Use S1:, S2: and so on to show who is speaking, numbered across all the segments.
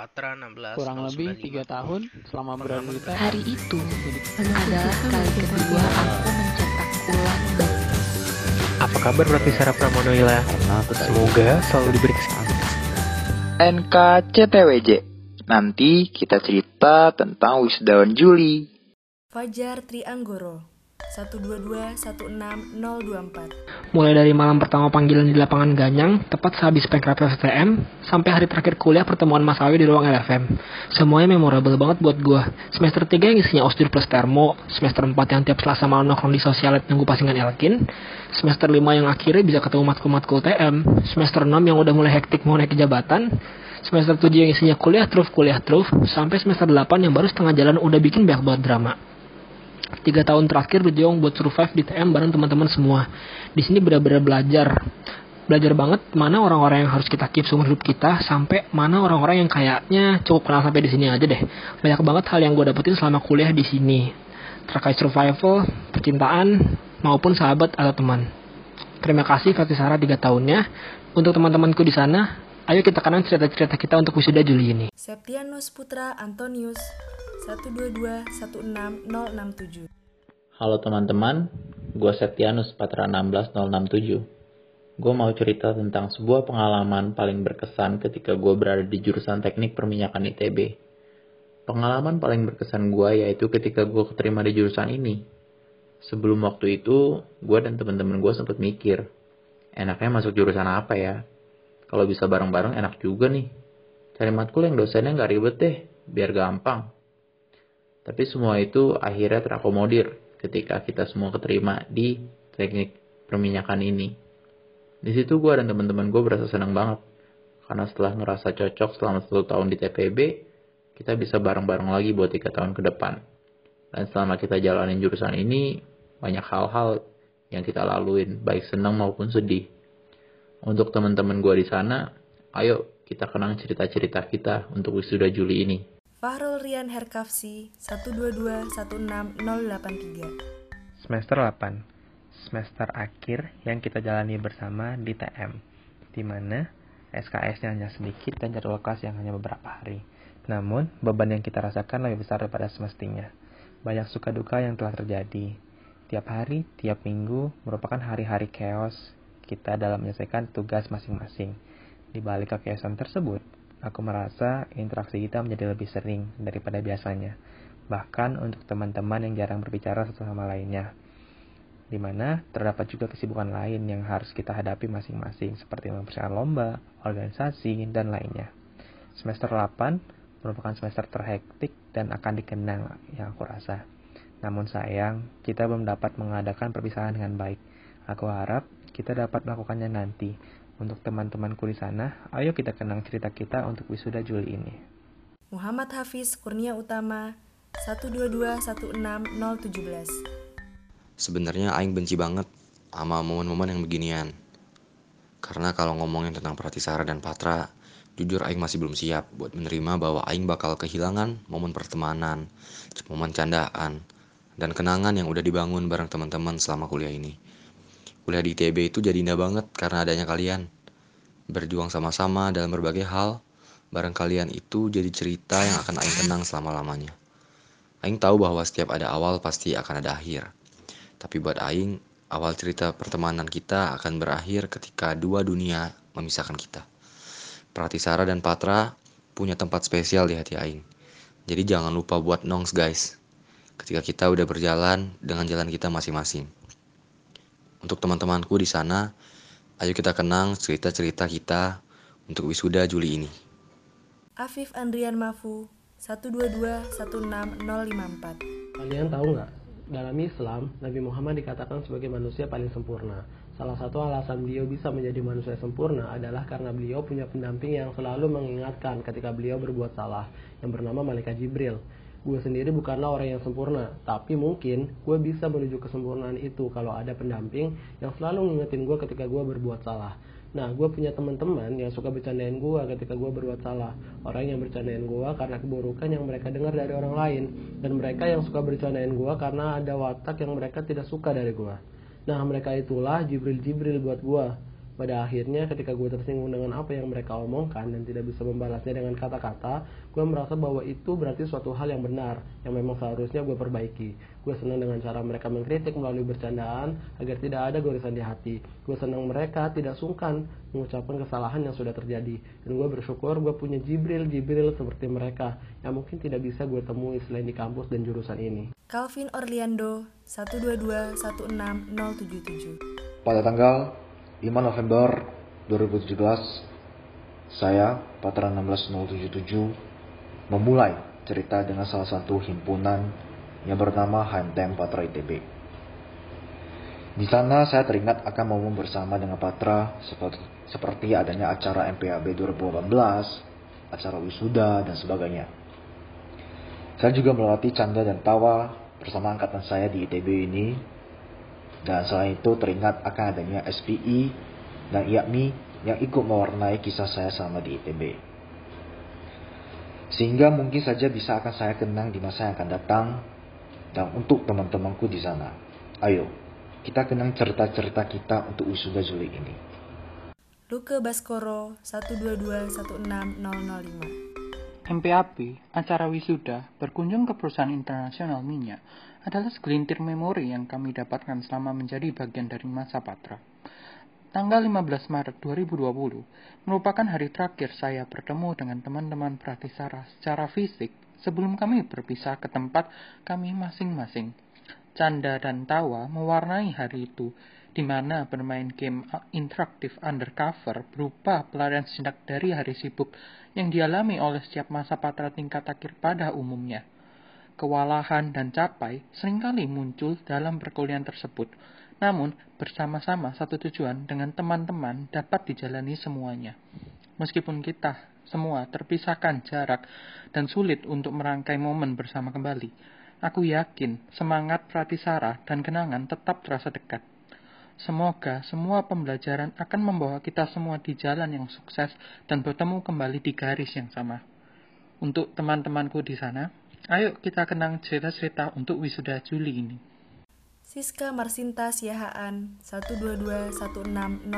S1: Patra 16
S2: kurang lebih tiga tahun selama berada di.
S3: Hari itu adalah kali kedua aku mencetak ulang
S4: Apa kabar berarti Sarah Pramonoila? Semoga selalu diberi kesehatan.
S5: NKCTWJ. Nanti kita cerita tentang wisudawan Juli.
S6: Fajar Trianggoro 122-16024
S7: Mulai dari malam pertama panggilan di lapangan Ganyang, tepat sehabis pengkratel STM, sampai hari terakhir kuliah pertemuan Mas Awi di ruang LFM. Semuanya memorable banget buat gua. Semester 3 yang isinya osdur plus termo, semester 4 yang tiap selasa malam nongkrong di sosialet nunggu pasingan Elkin, semester 5 yang akhirnya bisa ketemu matkul-matkul TM, semester 6 yang udah mulai hektik mau naik jabatan, semester 7 yang isinya kuliah terus kuliah terus, sampai semester 8 yang baru setengah jalan udah bikin banyak banget drama tiga tahun terakhir berjuang buat survive di TM bareng teman-teman semua. Di sini benar-benar belajar, belajar banget mana orang-orang yang harus kita keep seumur hidup kita sampai mana orang-orang yang kayaknya cukup kenal sampai di sini aja deh. Banyak banget hal yang gue dapetin selama kuliah di sini terkait survival, percintaan maupun sahabat atau teman. Terima kasih Fatih Sarah tiga tahunnya. Untuk teman-temanku di sana, ayo kita kenang cerita-cerita kita untuk wisuda Juli ini.
S6: Septianus Putra Antonius 122-16067
S8: Halo teman-teman, gue Septianus Patra 16067. Gue mau cerita tentang sebuah pengalaman paling berkesan ketika gue berada di jurusan teknik perminyakan ITB. Pengalaman paling berkesan gue yaitu ketika gue keterima di jurusan ini. Sebelum waktu itu, gue dan teman-teman gue sempat mikir, enaknya masuk jurusan apa ya? Kalau bisa bareng-bareng enak juga nih. Cari matkul yang dosennya nggak ribet deh, biar gampang. Tapi semua itu akhirnya terakomodir ketika kita semua keterima di teknik perminyakan ini. Di situ gue dan teman-teman gue berasa senang banget. Karena setelah ngerasa cocok selama satu tahun di TPB, kita bisa bareng-bareng lagi buat tiga tahun ke depan. Dan selama kita jalanin jurusan ini, banyak hal-hal yang kita laluin, baik senang maupun sedih. Untuk teman-teman gue di sana, ayo kita kenang cerita-cerita kita untuk wisuda Juli ini.
S6: Fahrul Rian Herkafsi 122-16083
S4: Semester 8. Semester akhir yang kita jalani bersama di TM. Di mana SKS-nya hanya sedikit dan jadwal kelas yang hanya beberapa hari. Namun, beban yang kita rasakan lebih besar daripada semestinya. Banyak suka duka yang telah terjadi. Tiap hari, tiap minggu merupakan hari-hari chaos kita dalam menyelesaikan tugas masing-masing. Di balik kekeosan tersebut, aku merasa interaksi kita menjadi lebih sering daripada biasanya. Bahkan untuk teman-teman yang jarang berbicara satu sama lainnya. Di mana terdapat juga kesibukan lain yang harus kita hadapi masing-masing seperti mempersiapkan lomba, organisasi, dan lainnya. Semester 8 merupakan semester terhektik dan akan dikenang yang aku rasa. Namun sayang, kita belum dapat mengadakan perpisahan dengan baik. Aku harap kita dapat melakukannya nanti. Untuk teman-temanku di sana, ayo kita kenang cerita kita untuk wisuda Juli ini.
S6: Muhammad Hafiz Kurnia Utama 122-16017
S9: Sebenarnya Aing benci banget sama momen-momen yang beginian. Karena kalau ngomongin tentang Pratisara dan Patra, jujur Aing masih belum siap buat menerima bahwa Aing bakal kehilangan momen pertemanan, momen candaan, dan kenangan yang udah dibangun bareng teman-teman selama kuliah ini. Kuliah di ITB itu jadi indah banget karena adanya kalian. Berjuang sama-sama dalam berbagai hal, bareng kalian itu jadi cerita yang akan Aing kenang selama-lamanya. Aing tahu bahwa setiap ada awal pasti akan ada akhir. Tapi buat Aing, awal cerita pertemanan kita akan berakhir ketika dua dunia memisahkan kita. Pratisara dan Patra punya tempat spesial di hati Aing. Jadi jangan lupa buat nongs guys. Ketika kita udah berjalan dengan jalan kita masing-masing. Untuk teman-temanku di sana, ayo kita kenang cerita-cerita kita untuk wisuda Juli ini.
S6: Afif Andrian Mafu 122-16054
S2: Kalian tahu nggak? Dalam Islam, Nabi Muhammad dikatakan sebagai manusia paling sempurna. Salah satu alasan beliau bisa menjadi manusia sempurna adalah karena beliau punya pendamping yang selalu mengingatkan ketika beliau berbuat salah, yang bernama Malaikat Jibril. Gue sendiri bukanlah orang yang sempurna, tapi mungkin gue bisa menuju kesempurnaan itu kalau ada pendamping yang selalu ngingetin gue ketika gue berbuat salah. Nah, gue punya teman-teman yang suka bercandain gue ketika gue berbuat salah. Orang yang bercandain gue karena keburukan yang mereka dengar dari orang lain. Dan mereka yang suka bercandain gue karena ada watak yang mereka tidak suka dari gue. Nah, mereka itulah Jibril-Jibril buat gue. Pada akhirnya ketika gue tersinggung dengan apa yang mereka omongkan dan tidak bisa membalasnya dengan kata-kata, gue merasa bahwa itu berarti suatu hal yang benar, yang memang seharusnya gue perbaiki. Gue senang dengan cara mereka mengkritik melalui bercandaan agar tidak ada gorisan di hati. Gue senang mereka tidak sungkan mengucapkan kesalahan yang sudah terjadi. Dan gue bersyukur gue punya Jibril-Jibril seperti mereka yang mungkin tidak bisa gue temui selain di kampus dan jurusan ini.
S6: Calvin Orlando 122-16077
S10: Pada tanggal 5 November 2017, saya, Patra 16077, memulai cerita dengan salah satu himpunan yang bernama HMTM Patra ITB. Di sana saya teringat akan momen bersama dengan Patra seperti, seperti adanya acara MPAB 2018, acara wisuda, dan sebagainya. Saya juga melewati canda dan tawa bersama angkatan saya di ITB ini dan selain itu teringat akan adanya SPI dan IAKMI yang ikut mewarnai kisah saya selama di ITB. Sehingga mungkin saja bisa akan saya kenang di masa yang akan datang dan untuk teman-temanku di sana. Ayo, kita kenang cerita-cerita kita untuk wisuda Juli ini.
S6: Luke Baskoro 122-16005
S11: MPAP, acara wisuda, berkunjung ke perusahaan internasional minyak adalah segelintir memori yang kami dapatkan selama menjadi bagian dari masa Patra. Tanggal 15 Maret 2020 merupakan hari terakhir saya bertemu dengan teman-teman Pratisara secara fisik sebelum kami berpisah ke tempat kami masing-masing. Canda dan tawa mewarnai hari itu, di mana bermain game interaktif undercover berupa pelarian sinak dari hari sibuk yang dialami oleh setiap masa patra tingkat akhir pada umumnya. Kewalahan dan capai sering kali muncul dalam perkuliahan tersebut, namun bersama-sama satu tujuan dengan teman-teman dapat dijalani semuanya. Meskipun kita semua terpisahkan jarak dan sulit untuk merangkai momen bersama kembali, aku yakin semangat Pratisara dan kenangan tetap terasa dekat. Semoga semua pembelajaran akan membawa kita semua di jalan yang sukses dan bertemu kembali di garis yang sama. Untuk teman-temanku di sana, ayo kita kenang cerita-cerita untuk wisuda Juli ini.
S6: Siska Marsinta Siahaan 122-16048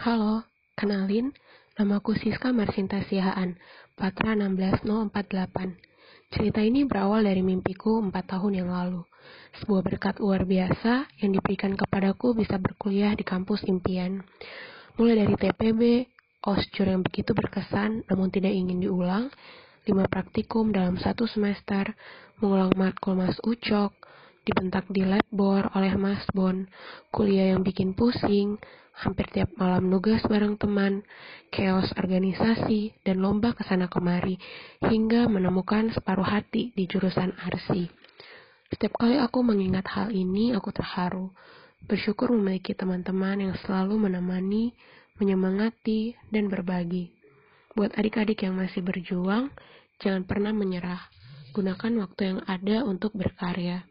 S12: Halo, kenalin, namaku Siska Marsinta Siahaan, Patra 16048. Cerita ini berawal dari mimpiku empat tahun yang lalu. Sebuah berkat luar biasa yang diberikan kepadaku bisa berkuliah di kampus impian. Mulai dari TPB, OSCUR yang begitu berkesan namun tidak ingin diulang, lima praktikum dalam satu semester, mengulang matkul Mas Ucok, dibentak di labbor oleh Mas Bon, kuliah yang bikin pusing, hampir tiap malam nugas bareng teman, chaos organisasi, dan lomba ke sana kemari, hingga menemukan separuh hati di jurusan arsi. Setiap kali aku mengingat hal ini, aku terharu. Bersyukur memiliki teman-teman yang selalu menemani, menyemangati, dan berbagi. Buat adik-adik yang masih berjuang, jangan pernah menyerah. Gunakan waktu yang ada untuk berkarya.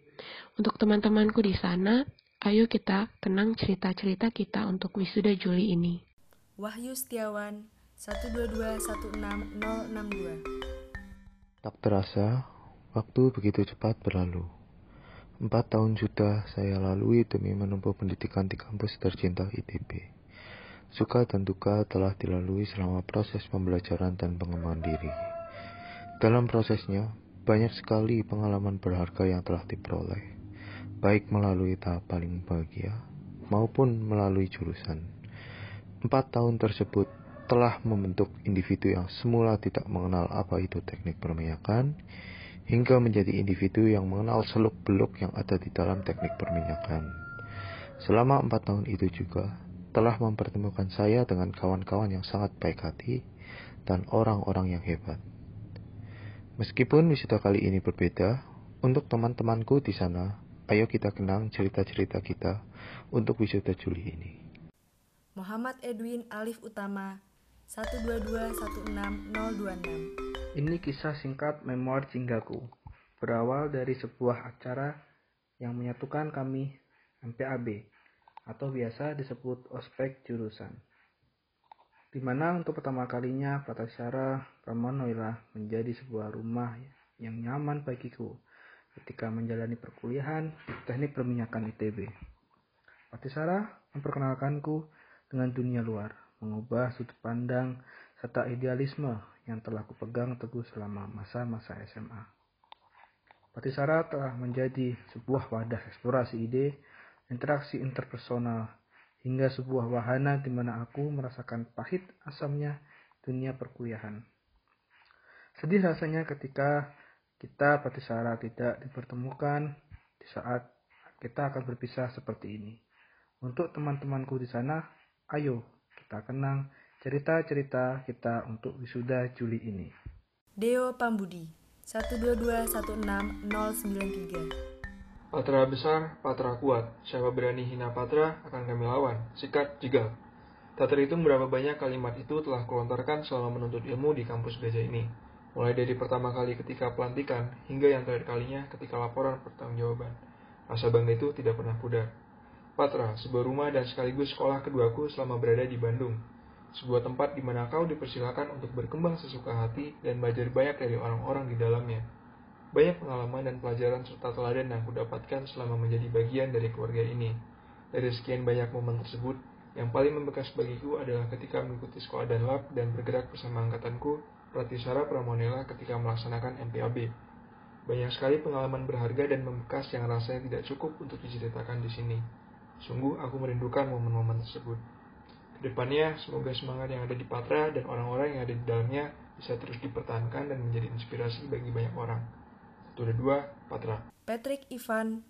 S12: Untuk teman-temanku di sana, ayo kita kenang cerita-cerita kita untuk wisuda Juli ini.
S6: Wahyu Setiawan 122-16062
S10: Tak terasa, waktu begitu cepat berlalu. Empat tahun sudah saya lalui demi menempuh pendidikan di kampus tercinta ITB. Suka dan duka telah dilalui selama proses pembelajaran dan pengembangan diri. Dalam prosesnya, banyak sekali pengalaman berharga yang telah diperoleh baik melalui tahap paling bahagia maupun melalui jurusan. Empat tahun tersebut telah membentuk individu yang semula tidak mengenal apa itu teknik perminyakan, hingga menjadi individu yang mengenal seluk-beluk yang ada di dalam teknik perminyakan. Selama empat tahun itu juga telah mempertemukan saya dengan kawan-kawan yang sangat baik hati dan orang-orang yang hebat. Meskipun wisuda kali ini berbeda, untuk teman-temanku di sana Ayo kita kenang cerita-cerita kita untuk wisuda Juli ini.
S6: Muhammad Edwin Alif Utama 122-16026
S13: Ini kisah singkat memoir Cinggaku. Berawal dari sebuah acara yang menyatukan kami MPAB atau biasa disebut ospek jurusan. Di mana untuk pertama kalinya Pratasara Pramanoila menjadi sebuah rumah yang nyaman bagiku ketika menjalani perkuliahan teknik perminyakan ITB. Patisara memperkenalkanku dengan dunia luar, mengubah sudut pandang serta idealisme yang telah kupegang teguh selama masa-masa SMA. Patisara telah menjadi sebuah wadah eksplorasi ide, interaksi interpersonal, hingga sebuah wahana di mana aku merasakan pahit asamnya dunia perkuliahan. Sedih rasanya ketika kita Patisara tidak dipertemukan di saat kita akan berpisah seperti ini. Untuk teman-temanku di sana, ayo kita kenang cerita-cerita kita untuk wisuda Juli ini.
S6: Deo Pambudi 122169093
S14: Patra besar, patra kuat. Siapa berani hina patra akan kami lawan. Sikat jegal. Tak terhitung berapa banyak kalimat itu telah kulontarkan selama menuntut ilmu di kampus gajah ini. Mulai dari pertama kali ketika pelantikan, hingga yang terakhir kalinya ketika laporan pertanggungjawaban. Rasa bangga itu tidak pernah pudar. Patra, sebuah rumah dan sekaligus sekolah keduaku selama berada di Bandung sebuah tempat di mana kau dipersilakan untuk berkembang sesuka hati dan belajar banyak dari orang-orang di dalamnya. Banyak pengalaman dan pelajaran serta teladan yang kudapatkan selama menjadi bagian dari keluarga ini. Dari sekian banyak momen tersebut, yang paling membekas bagiku adalah ketika mengikuti sekolah dan lab dan bergerak bersama angkatanku, Pratisara Pramonela ketika melaksanakan MPAB. Banyak sekali pengalaman berharga dan membekas yang rasanya tidak cukup untuk diceritakan di sini. Sungguh aku merindukan momen-momen tersebut. Ke depannya, semoga semangat yang ada di Patra dan orang-orang yang ada di dalamnya bisa terus dipertahankan dan menjadi inspirasi bagi banyak orang. 122 Patra.
S6: Patrick Ivan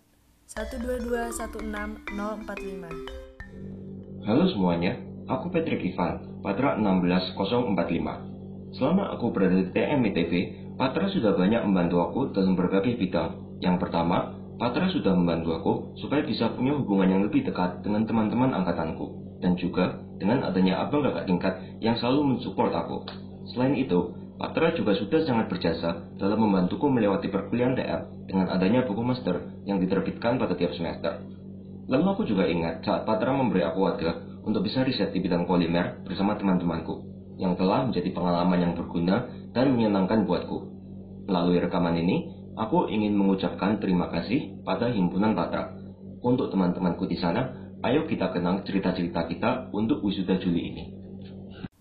S6: 1221645
S15: Halo semuanya, aku Patrick Ivan, Patra 16045. Selama aku berada di TM ITB, Patra sudah banyak membantu aku dalam berbagai bidang. Yang pertama, Patra sudah membantu aku supaya bisa punya hubungan yang lebih dekat dengan teman-teman angkatanku, dan juga dengan adanya abang kakak tingkat yang selalu mensupport aku. Selain itu, Patra juga sudah sangat berjasa dalam membantuku melewati perkuliahan DR dengan adanya buku master yang diterbitkan pada tiap semester. Lalu aku juga ingat saat Patra memberi aku wadah untuk bisa riset di bidang polimer bersama teman-temanku, yang telah menjadi pengalaman yang berguna dan menyenangkan buatku. Melalui rekaman ini, aku ingin mengucapkan terima kasih pada himpunan Patra. Untuk teman-temanku di sana, ayo kita kenang cerita-cerita kita untuk wisuda Juli ini.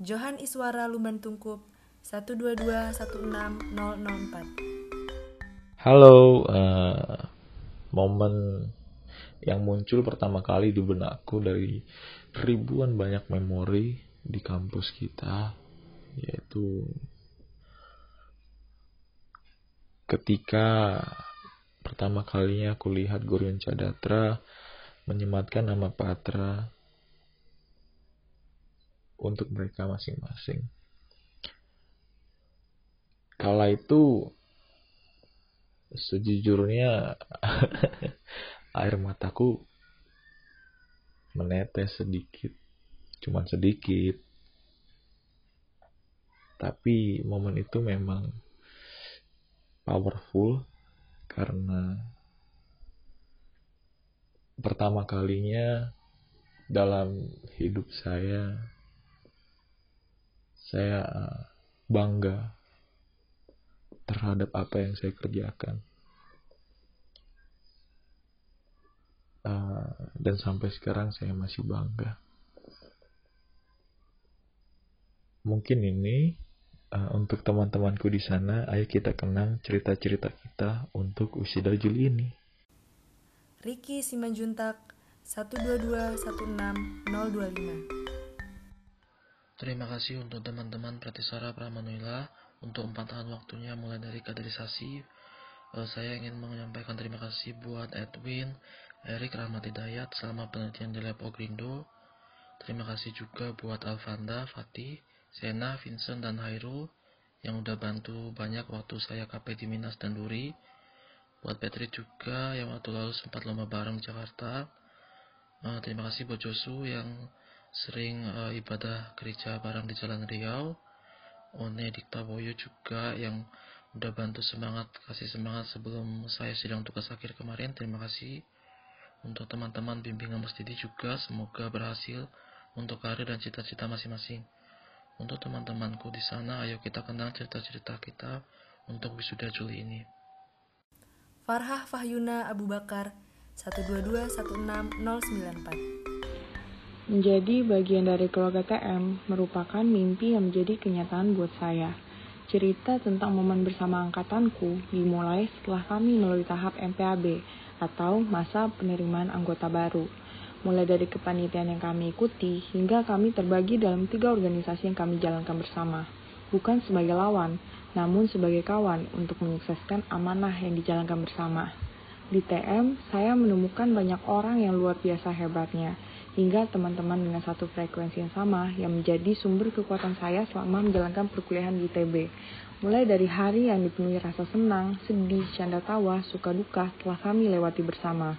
S6: Johan Iswara Lumantungkup 122.16004.
S16: Halo, uh, momen yang muncul pertama kali di benakku dari ribuan banyak memori di kampus kita yaitu ketika pertama kalinya aku lihat Gurion Cadatra menyematkan nama Patra untuk mereka masing-masing kala itu sejujurnya air mataku menetes sedikit cuman sedikit. Tapi momen itu memang powerful karena pertama kalinya dalam hidup saya saya bangga terhadap apa yang saya kerjakan. Uh, dan sampai sekarang saya masih bangga. Mungkin ini uh, untuk teman-temanku di sana, ayo kita kenang cerita-cerita kita untuk wisuda Juli ini.
S6: Ricky Simanjuntak 122160025
S17: Terima kasih untuk teman-teman Pratisara Pramanuila untuk empat tahun waktunya mulai dari kaderisasi. Uh, saya ingin menyampaikan terima kasih buat Edwin, Erik Rahmat Hidayat selama penelitian di Lab Ogrindo. Terima kasih juga buat Alvanda, Fatih, Sena, Vincent, dan Hairul yang udah bantu banyak waktu saya KP di Minas dan Duri. Buat Patrick juga yang waktu lalu sempat lomba bareng Jakarta. Uh, terima kasih buat Josu yang sering uh, ibadah gereja bareng di Jalan Riau. One Diktawoyo juga yang udah bantu semangat, kasih semangat sebelum saya sidang tugas akhir kemarin. Terima kasih untuk teman-teman bimbingan masjid juga. Semoga berhasil untuk karir dan cita-cita masing-masing. Untuk teman-temanku di sana, ayo kita kenal cerita-cerita kita untuk wisuda Juli ini.
S6: Farhah Fahyuna Abu Bakar 122160094
S18: Menjadi bagian dari keluarga TM merupakan mimpi yang menjadi kenyataan buat saya. Cerita tentang momen bersama angkatanku dimulai setelah kami melalui tahap MPAB atau masa penerimaan anggota baru. Mulai dari kepanitiaan yang kami ikuti hingga kami terbagi dalam tiga organisasi yang kami jalankan bersama. Bukan sebagai lawan, namun sebagai kawan untuk menyukseskan amanah yang dijalankan bersama. Di TM, saya menemukan banyak orang yang luar biasa hebatnya, hingga teman-teman dengan satu frekuensi yang sama yang menjadi sumber kekuatan saya selama menjalankan perkuliahan di ITB. Mulai dari hari yang dipenuhi rasa senang, sedih, canda tawa, suka duka telah kami lewati bersama.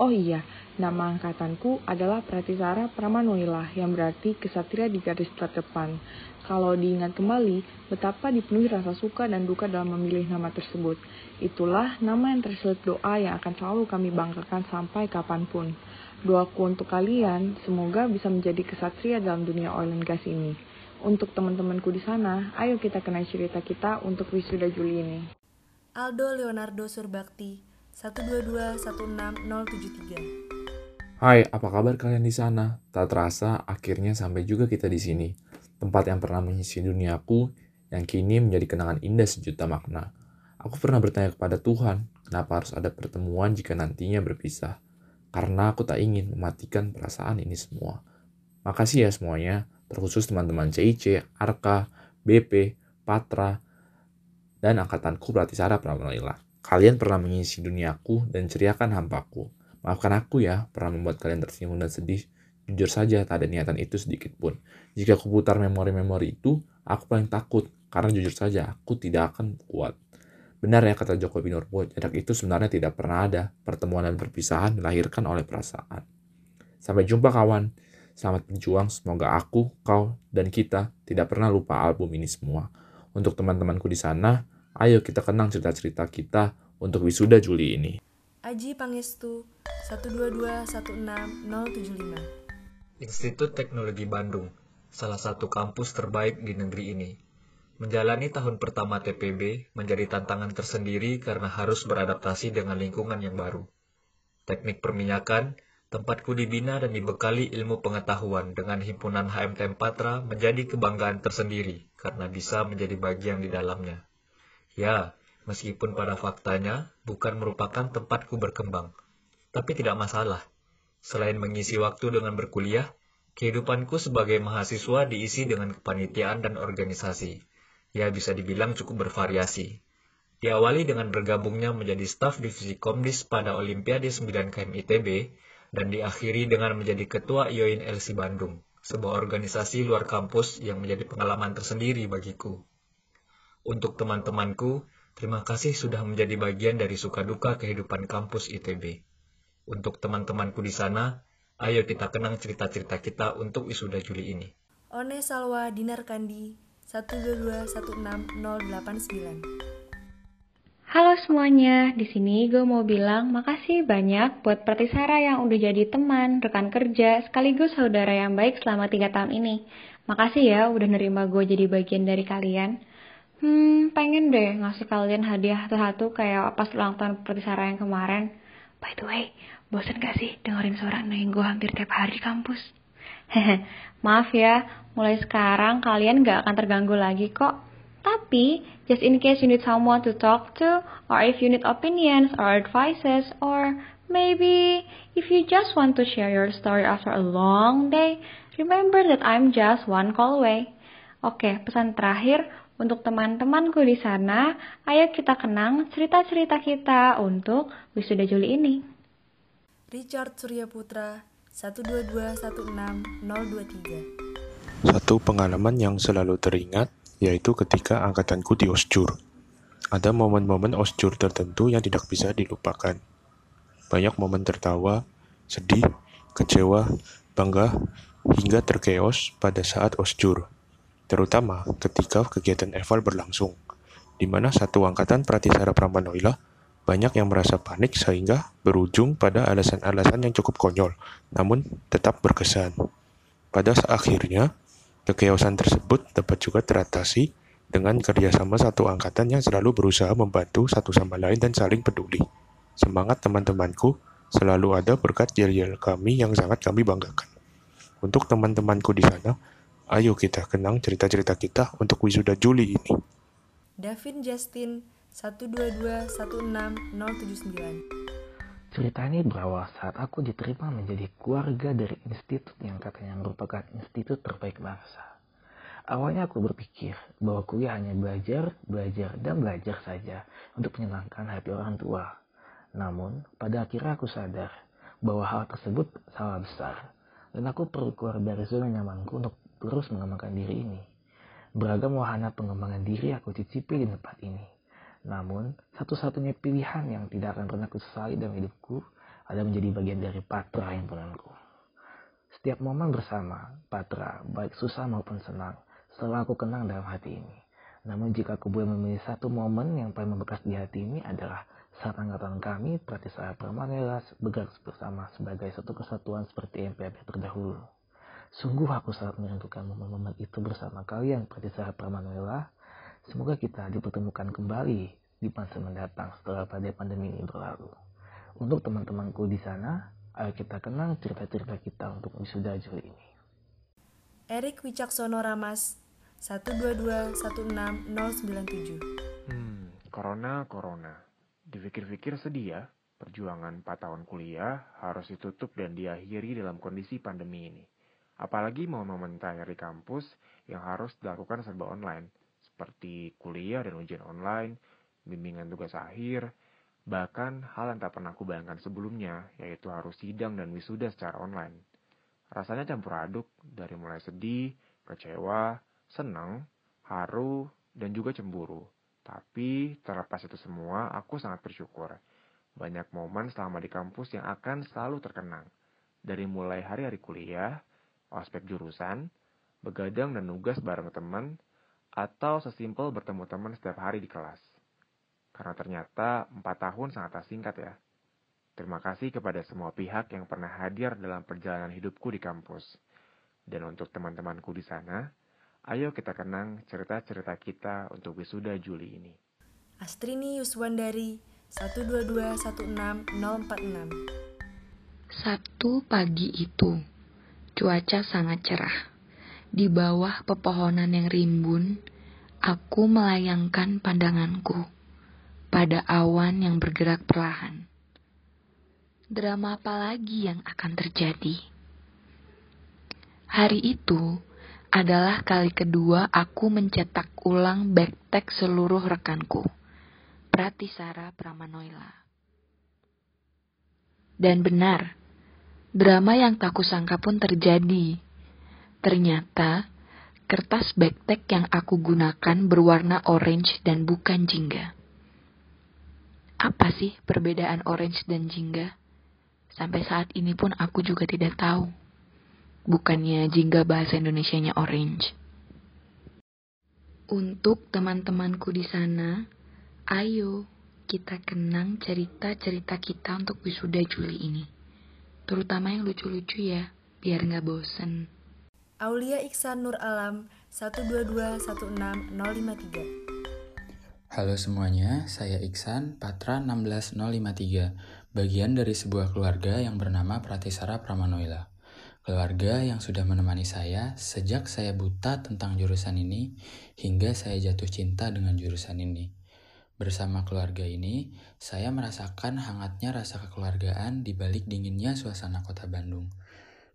S18: Oh iya, nama angkatanku adalah Pratisara Pramanoila yang berarti kesatria di garis terdepan. Kalau diingat kembali, betapa dipenuhi rasa suka dan duka dalam memilih nama tersebut. Itulah nama yang terselip doa yang akan selalu kami banggakan sampai kapan pun. Doaku untuk kalian, semoga bisa menjadi kesatria dalam dunia oil and gas ini. Untuk teman-temanku di sana, ayo kita kenal cerita kita untuk wisuda Juli ini.
S6: Aldo Leonardo Surbakti, 122-16073
S19: Hai, apa kabar kalian di sana? Tak terasa, akhirnya sampai juga kita di sini. Tempat yang pernah mengisi duniaku, yang kini menjadi kenangan indah sejuta makna. Aku pernah bertanya kepada Tuhan, kenapa harus ada pertemuan jika nantinya berpisah? karena aku tak ingin mematikan perasaan ini semua. Makasih ya semuanya, terkhusus teman-teman CIC, Arka, BP, Patra, dan angkatanku Pratisara Pramila. Kalian pernah mengisi duniaku dan ceriakan hampaku. Maafkan aku ya, pernah membuat kalian tersinggung dan sedih. Jujur saja, tak ada niatan itu sedikit pun. Jika aku putar memori-memori itu, aku paling takut. Karena jujur saja, aku tidak akan kuat. Benar ya kata Joko Pinurbo, jarak itu sebenarnya tidak pernah ada. Pertemuan dan perpisahan dilahirkan oleh perasaan. Sampai jumpa kawan. Selamat berjuang, semoga aku, kau, dan kita tidak pernah lupa album ini semua. Untuk teman-temanku di sana, ayo kita kenang cerita-cerita kita untuk wisuda Juli ini.
S6: Aji Pangestu, 122-16075
S20: Institut Teknologi Bandung, salah satu kampus terbaik di negeri ini. Menjalani tahun pertama TPB menjadi tantangan tersendiri karena harus beradaptasi dengan lingkungan yang baru. Teknik perminyakan, tempatku dibina dan dibekali ilmu pengetahuan dengan himpunan HMTM Patra menjadi kebanggaan tersendiri karena bisa menjadi bagian di dalamnya. Ya, meskipun pada faktanya bukan merupakan tempatku berkembang. Tapi tidak masalah. Selain mengisi waktu dengan berkuliah, kehidupanku sebagai mahasiswa diisi dengan kepanitiaan dan organisasi ya bisa dibilang cukup bervariasi. Diawali dengan bergabungnya menjadi staf divisi Komdis pada Olimpiade 9 KM ITB, dan diakhiri dengan menjadi ketua IOIN LC Bandung, sebuah organisasi luar kampus yang menjadi pengalaman tersendiri bagiku. Untuk teman-temanku, terima kasih sudah menjadi bagian dari suka duka kehidupan kampus ITB. Untuk teman-temanku di sana, ayo kita kenang cerita-cerita kita untuk wisuda Juli ini.
S6: One Salwa Dinar Kandi, 122-16089.
S21: Halo semuanya, di sini gue mau bilang makasih banyak buat Pratisara yang udah jadi teman, rekan kerja, sekaligus saudara yang baik selama tiga tahun ini. Makasih ya udah nerima gue jadi bagian dari kalian. Hmm, pengen deh ngasih kalian hadiah satu-satu kayak pas ulang tahun Pratisara yang kemarin. By the way, bosen gak sih dengerin suara neng gue hampir tiap hari di kampus? Hehe, maaf ya, mulai sekarang kalian gak akan terganggu lagi kok. Tapi, just in case you need someone to talk to, or if you need opinions or advices, or maybe if you just want to share your story after a long day, remember that I'm just one call away. Oke, pesan terakhir untuk teman-temanku di sana, ayo kita kenang cerita-cerita kita untuk wisuda Juli ini.
S6: Richard Surya Putra 122-16023
S10: Satu pengalaman yang selalu teringat yaitu ketika angkatanku di Osjur. Ada momen-momen Osjur tertentu yang tidak bisa dilupakan. Banyak momen tertawa, sedih, kecewa, bangga, hingga terkeos pada saat Osjur. Terutama ketika kegiatan eval berlangsung, di mana satu angkatan Pratisara Pramanoila banyak yang merasa panik sehingga berujung pada alasan-alasan yang cukup konyol, namun tetap berkesan. Pada akhirnya, kekeosan tersebut dapat juga teratasi dengan kerjasama satu angkatan yang selalu berusaha membantu satu sama lain dan saling peduli. Semangat teman-temanku selalu ada berkat yel-yel kami yang sangat kami banggakan.
S16: Untuk teman-temanku di sana, ayo kita kenang cerita-cerita kita untuk wisuda Juli ini.
S6: Davin Justin 122160079
S22: Cerita ini berawal saat aku diterima menjadi keluarga dari institut yang katanya merupakan institut terbaik bangsa. Awalnya aku berpikir bahwa kuliah hanya belajar, belajar, dan belajar saja untuk menyenangkan hati orang tua. Namun, pada akhirnya aku sadar bahwa hal tersebut salah besar, dan aku perlu keluar dari zona nyamanku untuk terus mengembangkan diri ini. Beragam wahana pengembangan diri aku cicipi di tempat ini. Namun, satu-satunya pilihan yang tidak akan pernah kusesali dalam hidupku adalah menjadi bagian dari patra himpunanku. Setiap momen bersama, patra, baik susah maupun senang, selalu aku kenang dalam hati ini. Namun jika aku boleh memilih satu momen yang paling membekas di hati ini adalah saat angkatan kami, Pratisara Pramanela, bergerak bersama sebagai satu kesatuan seperti MPAB terdahulu. Sungguh aku sangat merindukan momen-momen itu bersama kalian, Pratisara Pramanela. Semoga kita dipertemukan kembali di masa mendatang setelah pada pandemi ini berlalu. Untuk teman-temanku di sana, ayo kita kenang cerita-cerita kita untuk wisuda Juli ini.
S6: Erik Wicaksono Ramas 122160097
S23: Hmm, corona, corona. Dipikir-pikir sedih ya, perjuangan 4 tahun kuliah harus ditutup dan diakhiri dalam kondisi pandemi ini. Apalagi momen-momen terakhir kampus yang harus dilakukan serba online, seperti kuliah dan ujian online, bimbingan tugas akhir, bahkan hal yang tak pernah aku bayangkan sebelumnya, yaitu harus sidang dan wisuda secara online. Rasanya campur aduk dari mulai sedih, kecewa, senang, haru, dan juga cemburu. Tapi terlepas itu semua, aku sangat bersyukur. Banyak momen selama di kampus yang akan selalu terkenang. Dari mulai hari-hari kuliah, ospek jurusan, begadang dan nugas bareng teman, atau sesimpel bertemu teman setiap hari di kelas. Karena ternyata 4 tahun sangat singkat ya. Terima kasih kepada semua pihak yang pernah hadir dalam perjalanan hidupku di kampus. Dan untuk teman-temanku di sana, ayo kita kenang cerita-cerita kita untuk wisuda Juli ini.
S6: Astrini Yuswandari 122160046
S3: Sabtu pagi itu, cuaca sangat cerah. Di bawah pepohonan yang rimbun, aku melayangkan pandanganku pada awan yang bergerak perlahan. Drama apa lagi yang akan terjadi? Hari itu adalah kali kedua aku mencetak ulang backpack seluruh rekanku. Pratisara Pramanoila. Dan benar, drama yang tak kusangka pun terjadi. Ternyata, kertas backpack yang aku gunakan berwarna orange dan bukan jingga. Apa sih perbedaan orange dan jingga? Sampai saat ini pun aku juga tidak tahu. Bukannya jingga bahasa Indonesianya orange. Untuk teman-temanku di sana, ayo kita kenang cerita-cerita kita untuk wisuda Juli ini. Terutama yang lucu-lucu ya, biar nggak bosen.
S6: Aulia Iksan Nur Alam 122160053
S24: Halo semuanya, saya Iksan, Patra 16053, bagian dari sebuah keluarga yang bernama Pratisara Pramanoila. Keluarga yang sudah menemani saya sejak saya buta tentang jurusan ini hingga saya jatuh cinta dengan jurusan ini. Bersama keluarga ini, saya merasakan hangatnya rasa kekeluargaan di balik dinginnya suasana kota Bandung.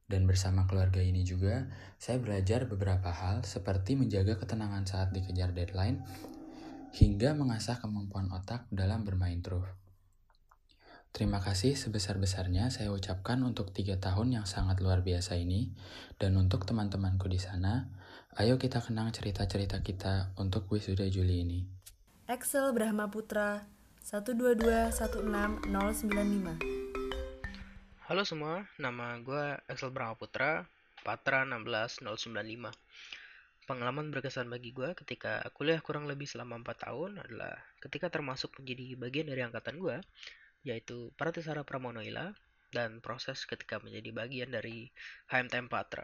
S24: Dan bersama keluarga ini juga, saya belajar beberapa hal seperti menjaga ketenangan saat dikejar deadline, hingga mengasah kemampuan otak dalam bermain truth. Terima kasih sebesar-besarnya saya ucapkan untuk tiga tahun yang sangat luar biasa ini, dan untuk teman-temanku di sana, ayo kita kenang cerita-cerita kita untuk wisuda Juli ini.
S6: Excel Brahma Putra 122160095
S25: Halo semua, nama gue Excel Brahma Putra, Patra 16095. Pengalaman berkesan bagi gue ketika kuliah kurang lebih selama 4 tahun adalah ketika termasuk menjadi bagian dari angkatan gue, yaitu Pratisara Pramonoila, dan proses ketika menjadi bagian dari HMTM Patra.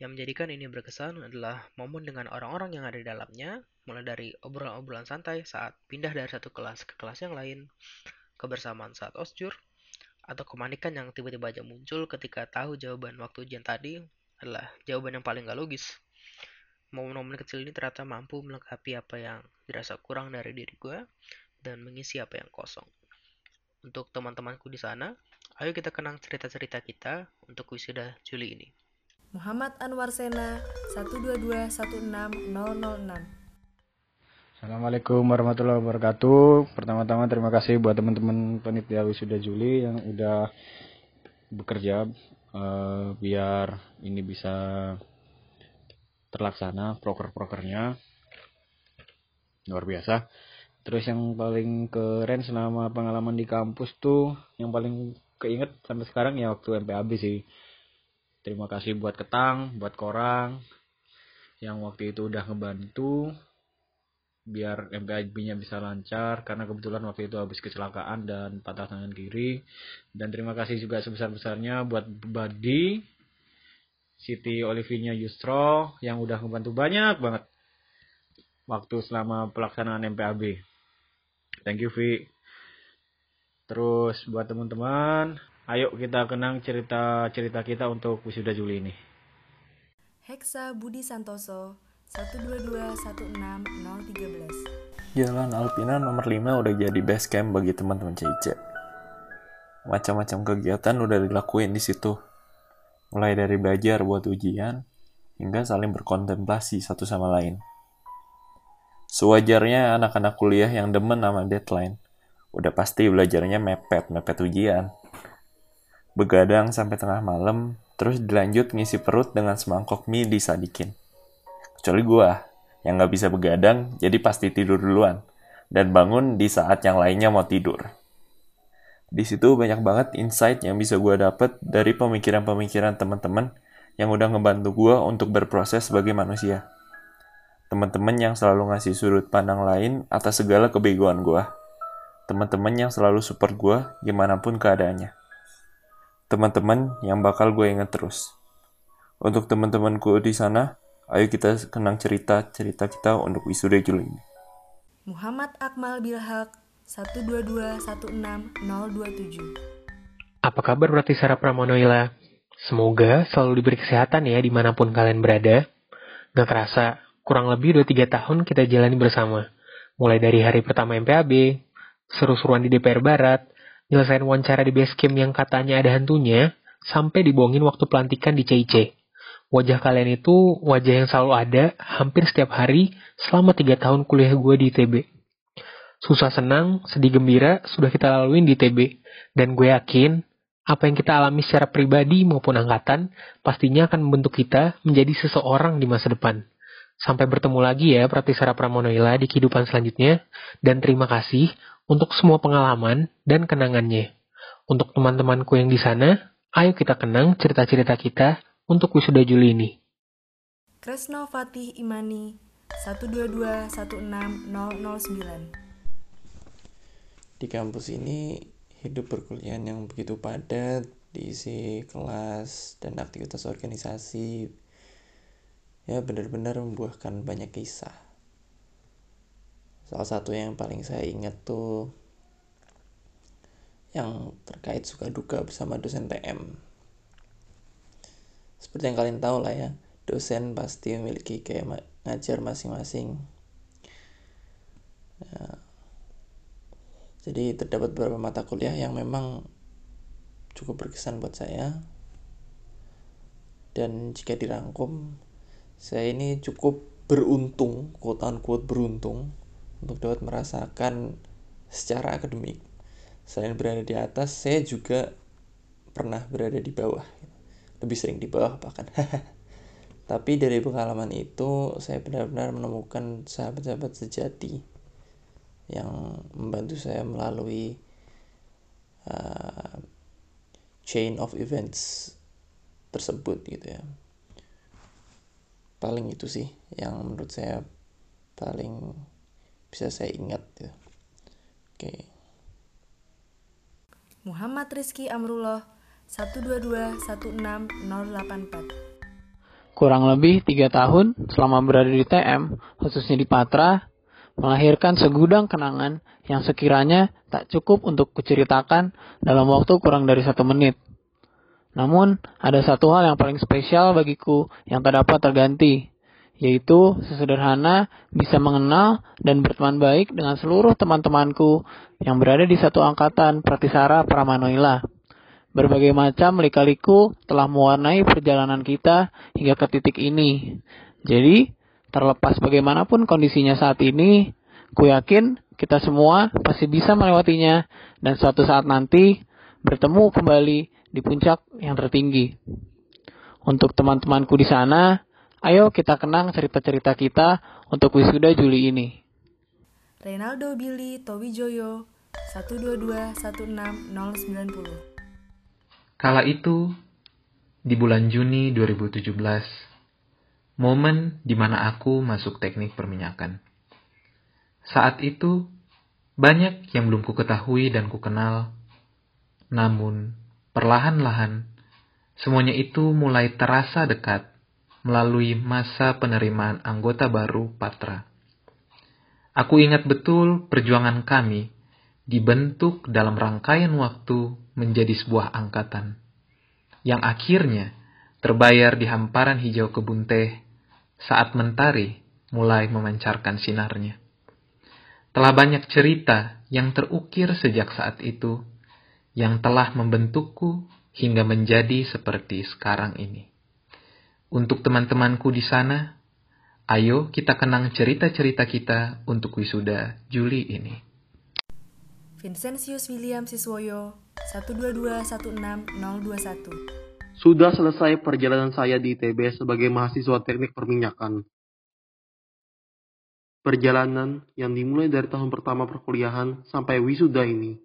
S25: Yang menjadikan ini berkesan adalah momen dengan orang-orang yang ada di dalamnya, mulai dari obrolan-obrolan santai saat pindah dari satu kelas ke kelas yang lain, kebersamaan saat osjur, atau kemanikan yang tiba-tiba aja muncul ketika tahu jawaban waktu ujian tadi adalah jawaban yang paling gak logis. Momen-momen kecil ini ternyata mampu melengkapi apa yang dirasa kurang dari diri gue dan mengisi apa yang kosong. Untuk teman-temanku di sana, ayo kita kenang cerita-cerita kita untuk wisuda Juli ini.
S6: Muhammad Anwar Sena 122160006
S26: Assalamualaikum warahmatullahi wabarakatuh. Pertama-tama terima kasih buat teman-teman panitia wisuda Juli yang udah bekerja uh, biar ini bisa terlaksana proker-prokernya luar biasa. Terus yang paling keren selama pengalaman di kampus tuh yang paling keinget sampai sekarang ya waktu MPAB sih. Terima kasih buat Ketang, buat Korang yang waktu itu udah ngebantu biar MPIB-nya bisa lancar karena kebetulan waktu itu habis kecelakaan dan patah tangan kiri. Dan terima kasih juga sebesar-besarnya buat Badi Siti Olivinya Yustro yang udah membantu banyak banget waktu selama pelaksanaan MPAB thank you Vi. Terus buat teman-teman ayo kita kenang cerita-cerita kita untuk wisuda Juli ini.
S6: Hexa Budi Santoso 122-16013
S27: Jalan Alpina nomor 5 udah jadi base camp bagi teman-teman CIC. Macam-macam kegiatan udah dilakuin di situ. Mulai dari belajar buat ujian, hingga saling berkontemplasi satu sama lain. Sewajarnya anak-anak kuliah yang demen sama deadline, udah pasti belajarnya mepet-mepet ujian. Begadang sampai tengah malam, terus dilanjut ngisi perut dengan semangkok mie disadikin. Kecuali gue yang nggak bisa begadang, jadi pasti tidur duluan. Dan bangun di saat yang lainnya mau tidur. Di situ banyak banget insight yang bisa gue dapet dari pemikiran-pemikiran teman-teman yang udah ngebantu gue untuk berproses sebagai manusia. Teman-teman yang selalu ngasih sudut pandang lain atas segala kebegoan gue. Teman-teman yang selalu support gue gimana pun keadaannya. Teman-teman yang bakal gue inget terus. Untuk teman-temanku di sana, Ayo kita kenang cerita-cerita kita untuk wisuda Juli ini.
S6: Muhammad Akmal Bilhak 122-16027
S25: Apa kabar berarti Sarah Pramonoila? Semoga selalu diberi kesehatan ya di mana pun kalian berada. Gak kerasa, kurang lebih 2-3 tahun kita jalani bersama. Mulai dari hari pertama MPAB, seru-seruan di DPR Barat, nyelesain wawancara di basecamp yang katanya ada hantunya, sampai dibohongin waktu pelantikan di CIC wajah kalian itu wajah yang selalu ada hampir setiap hari selama tiga tahun kuliah gue di ITB. Susah senang, sedih gembira sudah kita laluin di ITB. Dan gue yakin apa yang kita alami secara pribadi maupun angkatan pastinya akan membentuk kita menjadi seseorang di masa depan. Sampai bertemu lagi ya Pratisara Pramonoila di kehidupan selanjutnya. Dan terima kasih untuk semua pengalaman dan kenangannya. Untuk teman-temanku yang di sana, ayo kita kenang cerita-cerita kita untuk wisuda Juli ini.
S6: Kresno Fatih Imani 122-16009
S27: Di kampus ini hidup perkuliahan yang begitu padat, diisi kelas dan aktivitas organisasi ya benar-benar membuahkan banyak kisah. Salah satu yang paling saya ingat tuh yang terkait suka duka bersama dosen TM seperti yang kalian tahu lah ya dosen pasti memiliki kayak ngajar masing-masing. Ya. jadi terdapat beberapa mata kuliah yang memang cukup berkesan buat saya. Dan jika dirangkum saya ini cukup beruntung quote unquote beruntung untuk dapat merasakan secara akademik. Selain berada di atas saya juga pernah berada di bawah lebih sering di bawah bahkan tapi dari pengalaman itu saya benar-benar menemukan sahabat-sahabat sejati yang membantu saya melalui uh, chain of events tersebut gitu ya paling itu sih yang menurut saya paling bisa saya ingat ya. oke okay.
S6: Muhammad Rizky Amrullah 122-16084
S28: Kurang lebih tiga tahun selama berada di TM, khususnya di Patra,
S29: melahirkan segudang kenangan yang sekiranya tak cukup untuk kuceritakan dalam waktu kurang dari satu menit. Namun, ada satu hal yang paling spesial bagiku yang tak dapat terganti, yaitu sesederhana bisa mengenal dan berteman baik dengan seluruh teman-temanku yang berada di satu angkatan Pratisara Pramanoila. Berbagai macam lika-liku telah mewarnai perjalanan kita hingga ke titik ini. Jadi, terlepas bagaimanapun kondisinya saat ini, ku yakin kita semua pasti bisa melewatinya dan suatu saat nanti bertemu kembali di puncak yang tertinggi. Untuk teman-temanku di sana, ayo kita kenang cerita-cerita kita untuk wisuda Juli ini.
S6: Renaldo Billy Towijoyo 122
S28: Kala itu, di bulan Juni 2017, momen di mana aku masuk teknik perminyakan. Saat itu, banyak yang belum ku ketahui dan ku kenal, namun perlahan-lahan semuanya itu mulai terasa dekat melalui masa penerimaan anggota baru Patra. Aku ingat betul perjuangan kami dibentuk dalam rangkaian waktu menjadi sebuah angkatan, yang akhirnya terbayar di hamparan hijau kebun teh saat mentari mulai memancarkan sinarnya. Telah banyak cerita yang terukir sejak saat itu, yang telah membentukku hingga menjadi seperti sekarang ini. Untuk teman-temanku di sana, ayo kita kenang cerita-cerita kita untuk wisuda Juli ini.
S6: Vincentius William Siswoyo 12216
S30: Sudah selesai perjalanan saya di ITB sebagai mahasiswa teknik perminyakan. Perjalanan yang dimulai dari tahun pertama perkuliahan sampai wisuda ini.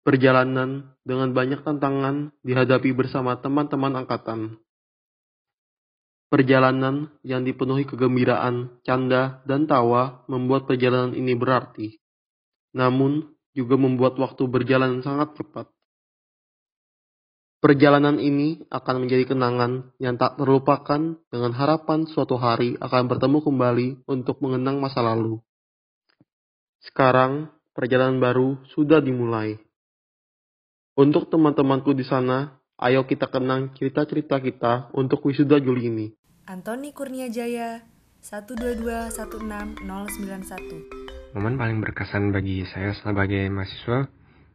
S30: Perjalanan dengan banyak tantangan dihadapi bersama teman-teman angkatan. Perjalanan yang dipenuhi kegembiraan, canda, dan tawa membuat perjalanan ini berarti. Namun, juga membuat waktu berjalan sangat cepat. Perjalanan ini akan menjadi kenangan yang tak terlupakan dengan harapan suatu hari akan bertemu kembali untuk mengenang masa lalu. Sekarang, perjalanan baru sudah dimulai. Untuk teman-temanku di sana, ayo kita kenang cerita-cerita kita untuk wisuda Juli ini.
S6: Antoni Kurnia Jaya, 1221691
S31: Momen paling berkesan bagi saya sebagai mahasiswa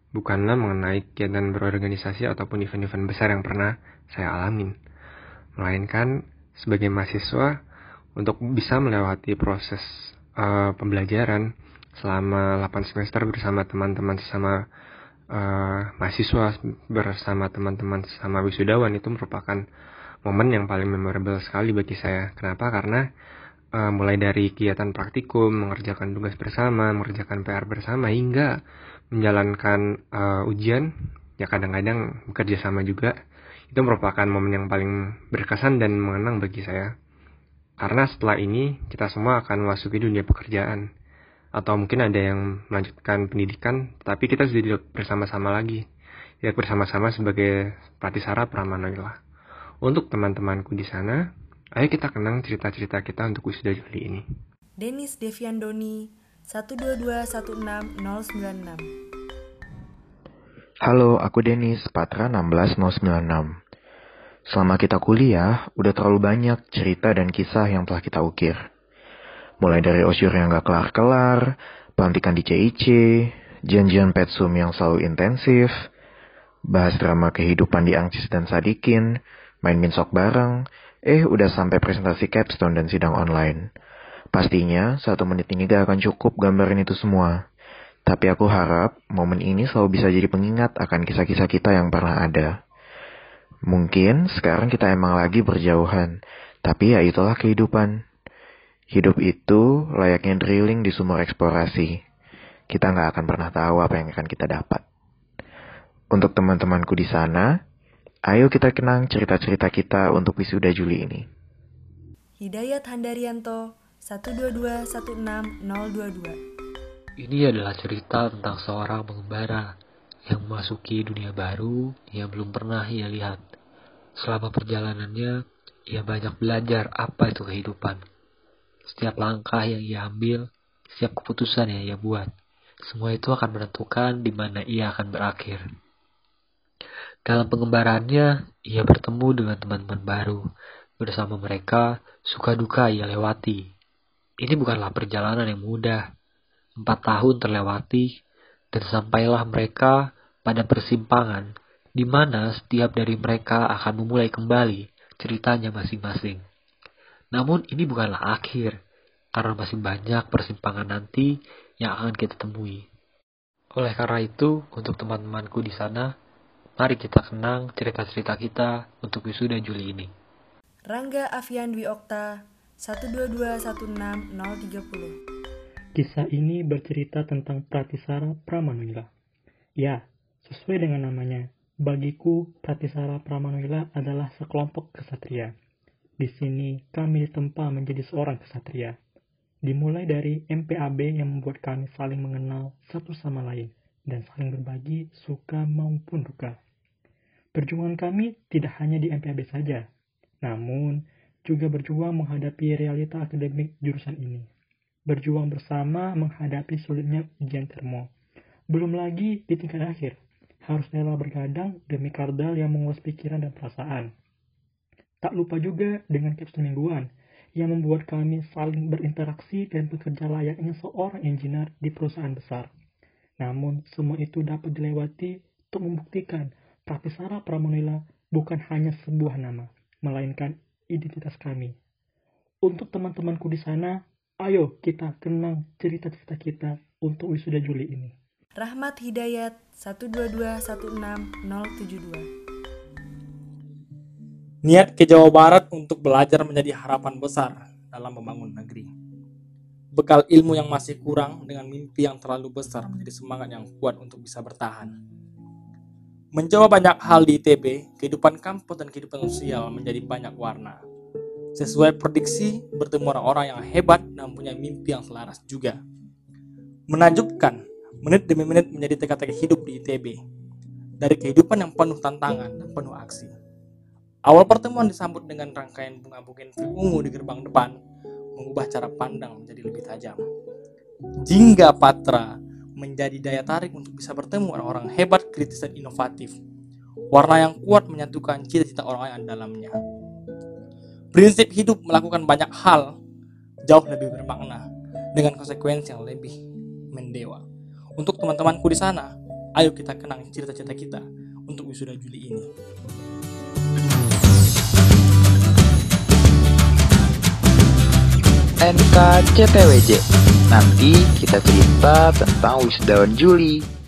S31: bukanlah mengenai kegiatan berorganisasi ataupun event-event besar yang pernah saya alamin, melainkan sebagai mahasiswa untuk bisa melewati proses uh, pembelajaran selama 8 semester bersama teman-teman sesama uh, mahasiswa bersama teman-teman sesama wisudawan itu merupakan momen yang paling memorable sekali bagi saya. Kenapa? Karena uh, mulai dari kegiatan praktikum, mengerjakan tugas bersama, mengerjakan PR bersama, hingga menjalankan uh, ujian, ya kadang-kadang bekerja sama juga, itu merupakan momen yang paling berkesan dan mengenang bagi saya. Karena setelah ini, kita semua akan memasuki dunia pekerjaan. Atau mungkin ada yang melanjutkan pendidikan, tapi kita sudah bersama-sama lagi. Ya bersama-sama sebagai pelatih sarap Pramanoila. Untuk teman-temanku di sana, Ayo kita kenang cerita-cerita kita untuk wisuda Juli ini.
S6: Denis Deviandoni, 1221696.
S10: Halo, aku Denis, Patra 16096. Selama kita kuliah, udah terlalu banyak cerita dan kisah yang telah kita ukir. Mulai dari osyur yang gak kelar-kelar, pelantikan di CIC, janjian petsum yang selalu intensif, bahas drama kehidupan di Angcis dan Sadikin, main minsok bareng, Eh, udah sampai presentasi capstone dan sidang online. Pastinya, satu menit ini gak akan cukup gambarin itu semua. Tapi aku harap momen ini selalu bisa jadi pengingat akan kisah-kisah kita yang pernah ada. Mungkin sekarang kita emang lagi berjauhan, tapi ya itulah kehidupan. Hidup itu layaknya drilling di sumur eksplorasi. Kita nggak akan pernah tahu apa yang akan kita dapat. Untuk teman-temanku di sana, Ayo kita kenang cerita-cerita kita untuk wisuda Juli ini.
S6: Hidayat Handarianto, 122160222.
S32: Ini adalah cerita tentang seorang pengembara yang memasuki dunia baru yang belum pernah ia lihat. Selama perjalanannya, ia banyak belajar apa itu kehidupan. setiap langkah yang ia ambil, setiap keputusan yang ia buat. Semua itu akan menentukan di mana ia akan berakhir. Dalam pengembarannya, ia bertemu dengan teman-teman baru. Bersama mereka, suka duka ia lewati. Ini bukanlah perjalanan yang mudah. Empat tahun terlewati, dan sampailah mereka pada persimpangan, di mana setiap dari mereka akan memulai kembali ceritanya masing-masing. Namun ini bukanlah akhir, karena masih banyak persimpangan nanti yang akan kita temui. Oleh karena itu, untuk teman-temanku di sana, mari kita kenang cerita-cerita kita untuk wisuda Juli ini.
S6: Rangga Avian Dwi Okta 1221630
S25: Kisah ini bercerita tentang Pratisara Pramanuila. Ya, sesuai dengan namanya, bagiku Pratisara Pramanuila adalah sekelompok kesatria. Di sini kami ditempa menjadi seorang kesatria. Dimulai dari MPAB yang membuat kami saling mengenal satu sama lain dan saling berbagi suka maupun duka. Perjuangan kami tidak hanya di MPAB saja, namun juga berjuang menghadapi realita akademik jurusan ini. Berjuang bersama menghadapi sulitnya ujian termo. Belum lagi di tingkat akhir, harus rela bergadang demi kardal yang menguas pikiran dan perasaan. Tak lupa juga dengan kapsul mingguan yang membuat kami saling berinteraksi dan bekerja layaknya seorang engineer di perusahaan besar. Namun, semua itu dapat dilewati untuk membuktikan Pratisara Pramonila bukan hanya sebuah nama, melainkan identitas kami. Untuk teman-temanku di sana, ayo kita kenang cerita-cerita kita untuk wisuda Juli ini.
S6: Rahmat Hidayat 1221672
S25: Niat ke Jawa Barat untuk belajar menjadi harapan besar dalam membangun negeri. Bekal ilmu yang masih kurang dengan mimpi yang terlalu besar menjadi semangat yang kuat untuk bisa bertahan. Mencoba banyak hal di ITB, kehidupan kampus dan kehidupan sosial menjadi banyak warna. Sesuai prediksi, bertemu orang-orang yang hebat dan punya mimpi yang selaras juga. Menakjubkan, menit demi menit menjadi teka-teki hidup di ITB. Dari kehidupan yang penuh tantangan dan penuh aksi Awal pertemuan disambut dengan rangkaian bunga bougainville ungu di gerbang depan, mengubah cara pandang menjadi lebih tajam. Jingga Patra menjadi daya tarik untuk bisa bertemu orang-orang hebat, kritis, dan inovatif. Warna yang kuat menyatukan cita-cita orang yang dalamnya. Prinsip hidup melakukan banyak hal jauh lebih bermakna dengan konsekuensi yang lebih mendewa. Untuk teman-temanku di sana, ayo kita kenang cita-cita kita untuk wisuda Juli ini.
S33: NKCPWJ. Nanti kita cerita tentang wisudawan Juli.